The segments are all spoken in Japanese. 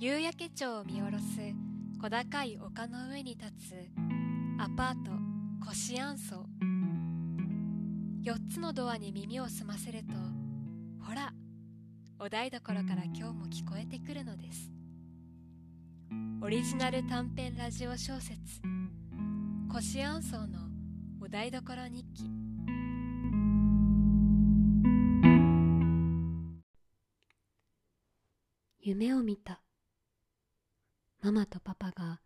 夕焼け町を見下ろす小高い丘の上に立つアパートコシアンソ4つのドアに耳を澄ませるとほらお台所から今日も聞こえてくるのです。オリジナル短編ラジオ小説「コシアンソのお台所日記」夢を見た。ママとパパが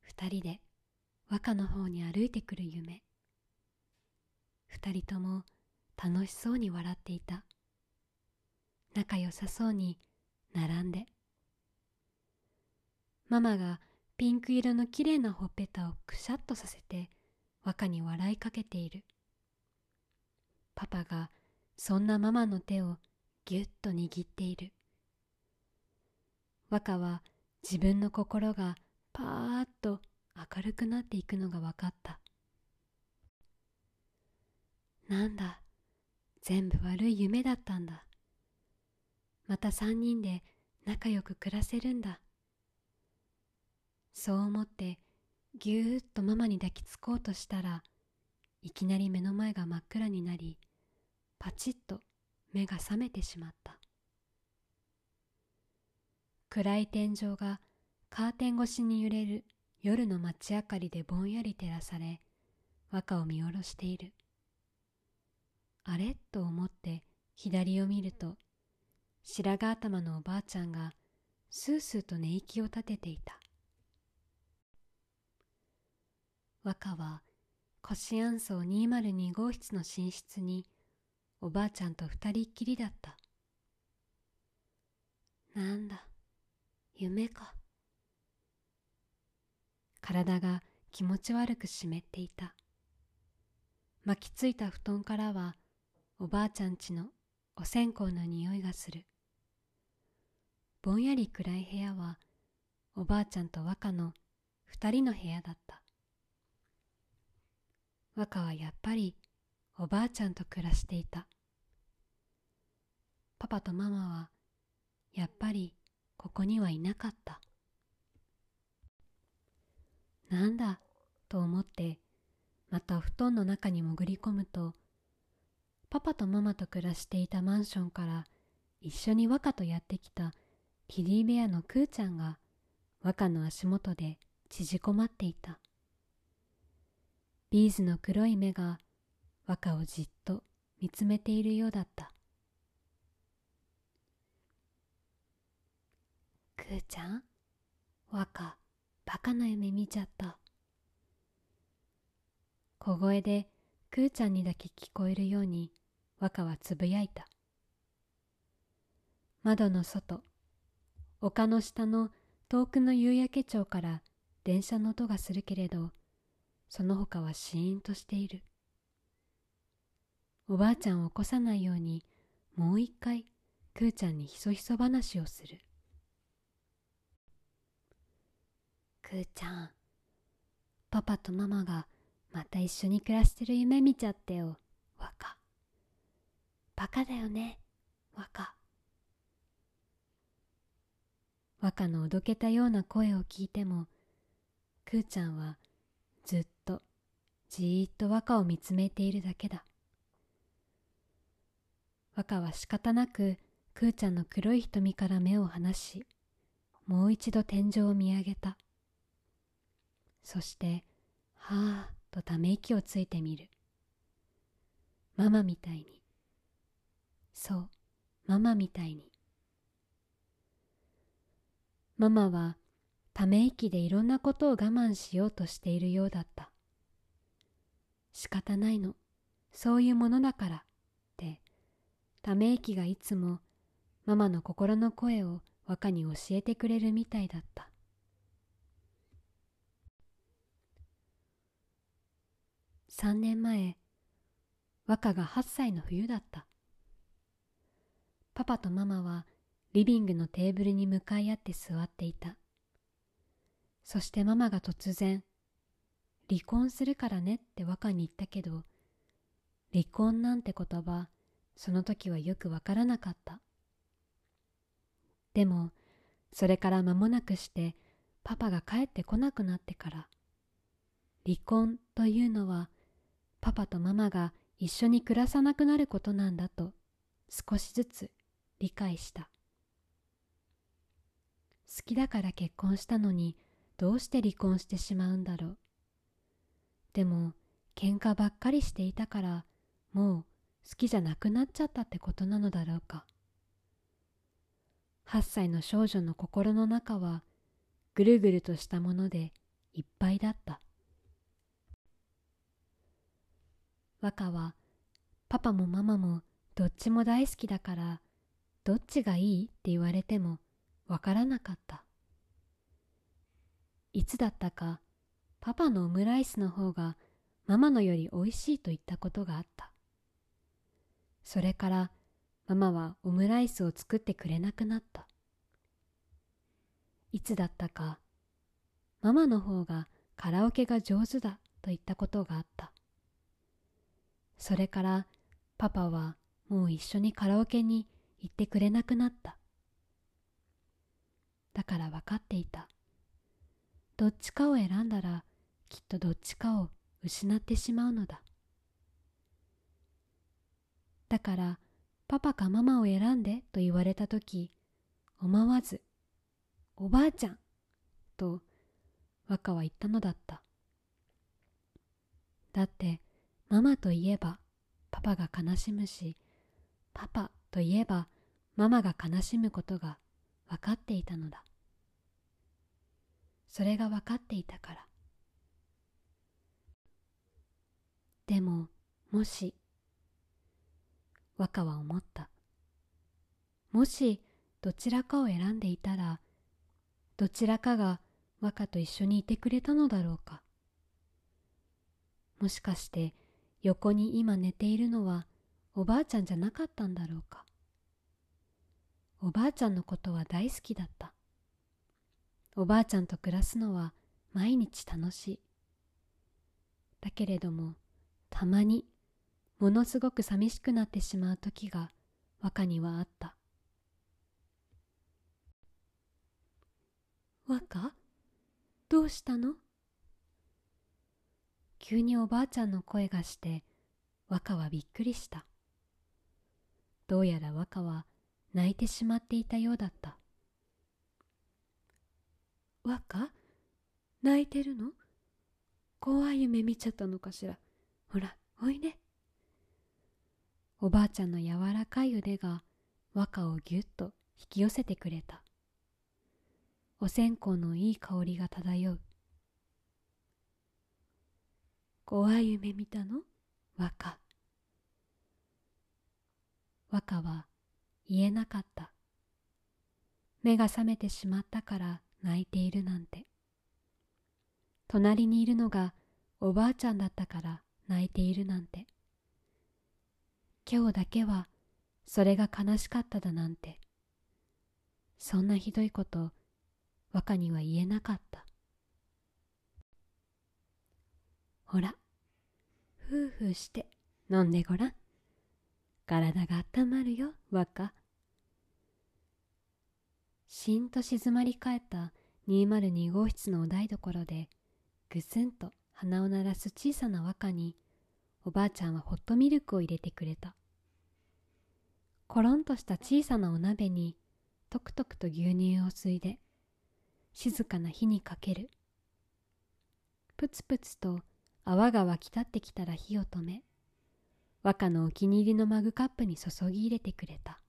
二人で和歌の方に歩いてくる夢。二人とも楽しそうに笑っていた。仲良さそうに並んで。ママがピンク色のきれいなほっぺたをくしゃっとさせて和歌に笑いかけている。パパがそんなママの手をぎゅっと握っている。和歌は自分の心がパーッと明るくなっていくのが分かった。なんだ全部悪い夢だったんだ。また三人で仲良く暮らせるんだ。そう思ってぎゅーっとママに抱きつこうとしたらいきなり目の前が真っ暗になりパチッと目が覚めてしまった。暗い天井がカーテン越しに揺れる夜の街明かりでぼんやり照らされ和歌を見下ろしている。あれ？と思って左を見ると白髪頭のおばあちゃんがスースーと寝息を立てていた。和歌はコシアンソー202号室の寝室におばあちゃんと二人っきりだった。なんだ？夢か。体が気持ち悪く湿っていた。巻きついた布団からはおばあちゃんちのお線香の匂いがする。ぼんやり暗い部屋はおばあちゃんと和歌の二人の部屋だった。和歌はやっぱりおばあちゃんと暮らしていた。パパとママはやっぱりここにはいなかった。なんだと思ってまた布団の中に潜り込むとパパとママと暮らしていたマンションから一緒に和歌とやってきたキディベアのクーちゃんが和歌の足元で縮こまっていた。ビーズの黒い目が和歌をじっと見つめているようだった。くーちゃん？若バカな夢見ちゃった。小声でくーちゃんにだけ聞こえるように若はつぶやいた。窓の外丘の下の遠くの夕焼け町から電車の音がするけれどその他はシーンとしている。おばあちゃんを起こさないようにもう一回くーちゃんにひそひそ話をする。くーちゃん。パパとママがまた一緒に暮らしてる夢見ちゃってよ。若。バカだよね。若。若のおどけたような声を聞いてもくーちゃんはずっとじーっと若を見つめているだけだ。若は仕方なくくーちゃんの黒い瞳から目を離しもう一度天井を見上げた。そしてはあとため息をついてみる。ママみたいに。そうママみたいに。ママはため息でいろんなことを我慢しようとしているようだった。仕方ないの。そういうものだからって。ため息がいつもママの心の声を和歌に教えてくれるみたいだった。3年前和歌が8歳の冬だった。パパとママはリビングのテーブルに向かい合って座っていた。そしてママが突然「離婚するからね」って和歌に言ったけど離婚なんて言葉その時はよくわからなかった。でもそれから間もなくしてパパが帰ってこなくなってから離婚というのはパパとママが一緒に暮らさなくなることなんだと少しずつ理解した。好きだから結婚したのにどうして離婚してしまうんだろう。でも喧嘩ばっかりしていたからもう好きじゃなくなっちゃったってことなのだろうか。8歳の少女の心の中はぐるぐるとしたものでいっぱいだった。和歌はパパもママもどっちも大好きだからどっちがいい？って言われてもわからなかった。いつだったかパパのオムライスの方がママのよりおいしいと言ったことがあった。それからママはオムライスを作ってくれなくなった。いつだったかママの方がカラオケが上手だと言ったことがあった。それからパパはもう一緒にカラオケに行ってくれなくなった。だから分かっていた。どっちかを選んだらきっとどっちかを失ってしまうのだ。だからパパかママを選んでと言われた時思わずおばあちゃんと若は言ったのだった。だってママといえばパパが悲しむしパパといえばママが悲しむことが分かっていたのだ。それが分かっていたから。でももし若は思った。もしどちらかを選んでいたらどちらかが若と一緒にいてくれたのだろうか。もしかして横に今寝ているのはおばあちゃんじゃなかったんだろうか。おばあちゃんのことは大好きだった。おばあちゃんと暮らすのは毎日楽しい。だけれどもたまにものすごく寂しくなってしまう時が和歌にはあった。和歌？どうしたの？急におばあちゃんの声がして和歌はびっくりした。どうやら和歌は泣いてしまっていたようだった。和歌？泣いてるの？怖い夢見ちゃったのかしら。ほらおいでおばあちゃんの柔らかい腕が和歌をぎゅっと引き寄せてくれた。お線香のいい香りが漂う。怖い夢見たの？和歌和歌は言えなかった。目が覚めてしまったから泣いているなんて。隣にいるのがおばあちゃんだったから泣いているなんて。今日だけはそれが悲しかっただなんて。そんなひどいこと和歌には言えなかった。ほら。ふうふうして飲んでごらん。体が温まるよ和歌しんと静まり返った202号室のお台所でぐすんと鼻を鳴らす小さな和歌におばあちゃんはホットミルクを入れてくれた。コロンとした小さなお鍋にとくとくと牛乳を吸いで静かな火にかける。プツプツと泡が湧き立ってきたら火を止め和歌のお気に入りのマグカップに注ぎ入れてくれた。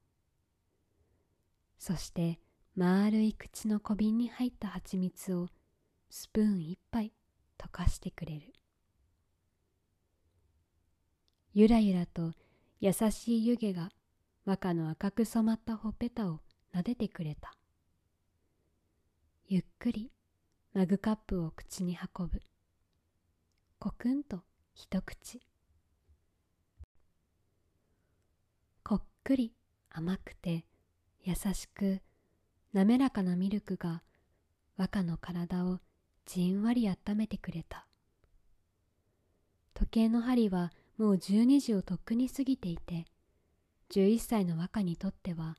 そして丸い口の小瓶に入った蜂蜜をスプーン一杯溶かしてくれる。ゆらゆらと優しい湯気が和歌の赤く染まったほっぺたを撫でてくれた。ゆっくりマグカップを口に運ぶ。コクンと一口。こっくり甘くて優しく滑らかなミルクが和歌の体をじんわり温めてくれた。時計の針はもう12時をとっくに過ぎていて11歳の和歌にとっては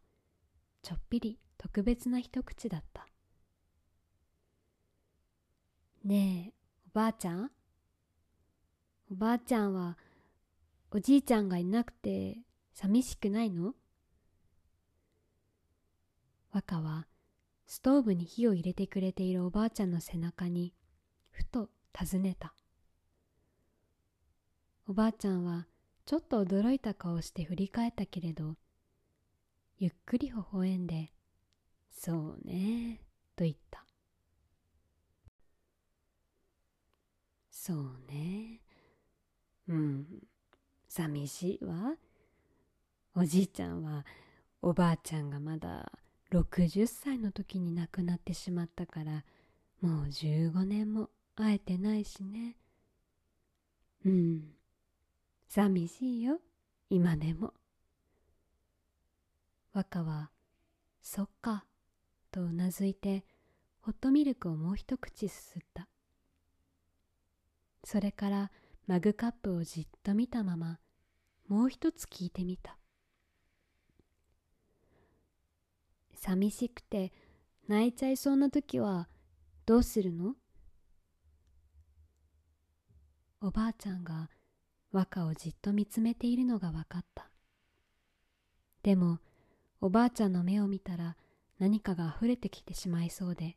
ちょっぴり特別な一口だった。ねえおばあちゃん？おばあちゃんはおじいちゃんがいなくて寂しくないの？若はストーブに火を入れてくれているおばあちゃんの背中にふと尋ねた。おばあちゃんはちょっと驚いた顔して振り返ったけれどゆっくり微笑んで「そうね」と言った「そうね。うん。寂しいわ。おじいちゃんはおばあちゃんがまだ60歳の時に亡くなってしまったからもう15年も会えてないしね。うん。寂しいよ。今でも。若は「そっか」とうなずいてホットミルクをもう一口すすった。それからマグカップをじっと見たままもう一つ聞いてみた。寂しくて泣いちゃいそうな時はどうするの？おばあちゃんが和歌をじっと見つめているのが分かった。でもおばあちゃんの目を見たら何かが溢れてきてしまいそうで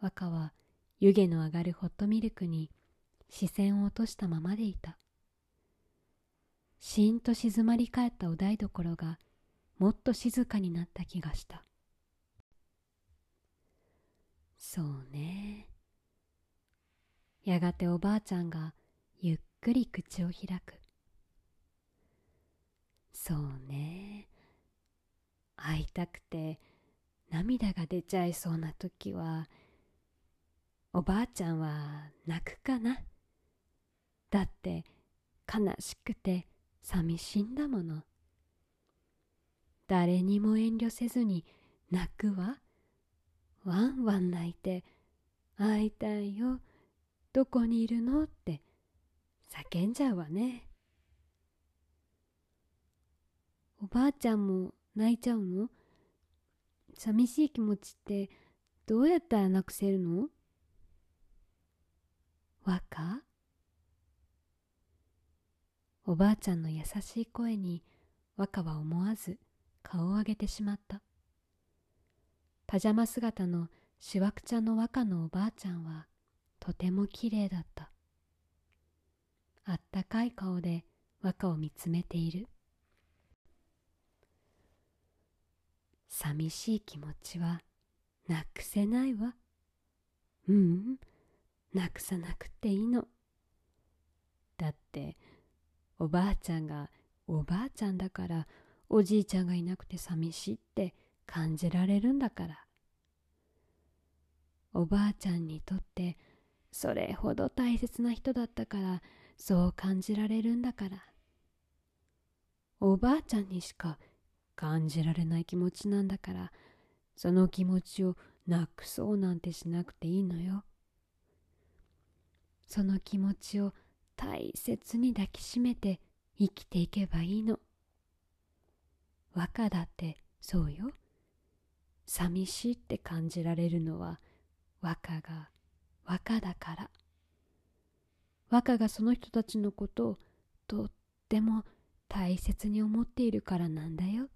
和歌は湯気の上がるホットミルクに視線を落としたままでいた。しんと静まり返ったお台所がもっと静かになった気がした。そうね。やがておばあちゃんがゆっくり口を開く。そうね。会いたくて涙が出ちゃいそうな時はおばあちゃんは泣くかな。だって悲しくて寂しいんだもの。誰にも遠慮せずに泣くわ。ワンワン泣いて会いたいよ。どこにいるのって叫んじゃうわね。おばあちゃんも泣いちゃうの？寂しい気持ちってどうやったらなくせるの？若おばあちゃんの優しい声に若は思わず顔を上げてしまった。パジャマ姿のしわくちゃの若のおばあちゃんはとてもきれいだった。あったかい顔で若を見つめている。寂しい気持ちはなくせないわ。ううんなくさなくていいの。だっておばあちゃんがおばあちゃんだからおじいちゃんがいなくて寂しいって感じられるんだから。おばあちゃんにとってそれほど大切な人だったからそう感じられるんだから。おばあちゃんにしか感じられない気持ちなんだからその気持ちをなくそうなんてしなくていいのよ。その気持ちを大切に抱きしめて生きていけばいいの。和歌だってそうよ。寂しいって感じられるのは和歌が和歌だから。和歌がその人たちのことをとっても大切に思っているからなんだよ。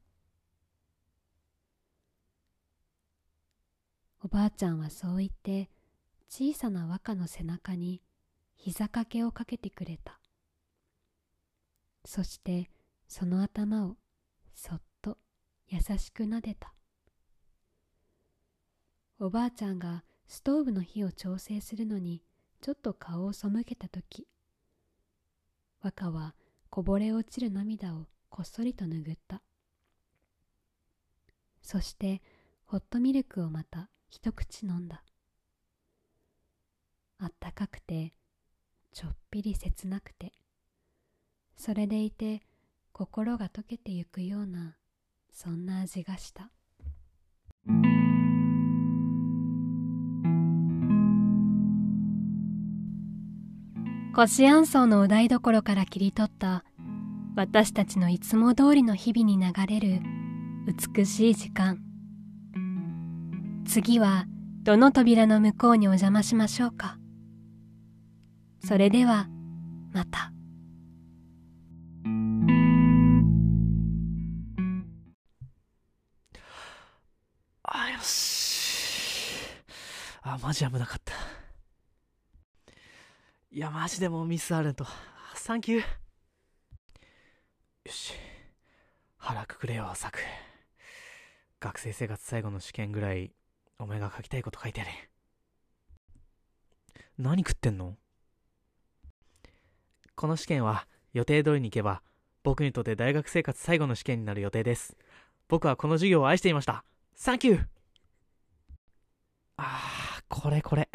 おばあちゃんはそう言って小さな和歌の背中に膝掛けをかけてくれた。そしてその頭をそっと優しくなでた。おばあちゃんがストーブの火を調整するのにちょっと顔を背けた時若はこぼれ落ちる涙をこっそりと拭った。そしてホットミルクをまた一口飲んだ。あったかくてちょっぴり切なくて。それでいて心が溶けてゆくようなそんな味がした。コシアンソーのお台所から切り取った私たちのいつも通りの日々に流れる美しい時間。次はどの扉の向こうにお邪魔しましょうか。それではまた。あ、よし。あ、マジ危なかった。いや、マジでもうミスあるんと。サンキュー。よし。腹くくれよ、サク。学生生活最後の試験ぐらい、お前が書きたいこと書いてやれ。何食ってんの？この試験は予定通りに行けば僕にとって大学生活最後の試験になる予定です。僕はこの授業を愛していました。サンキューあー、これこれ。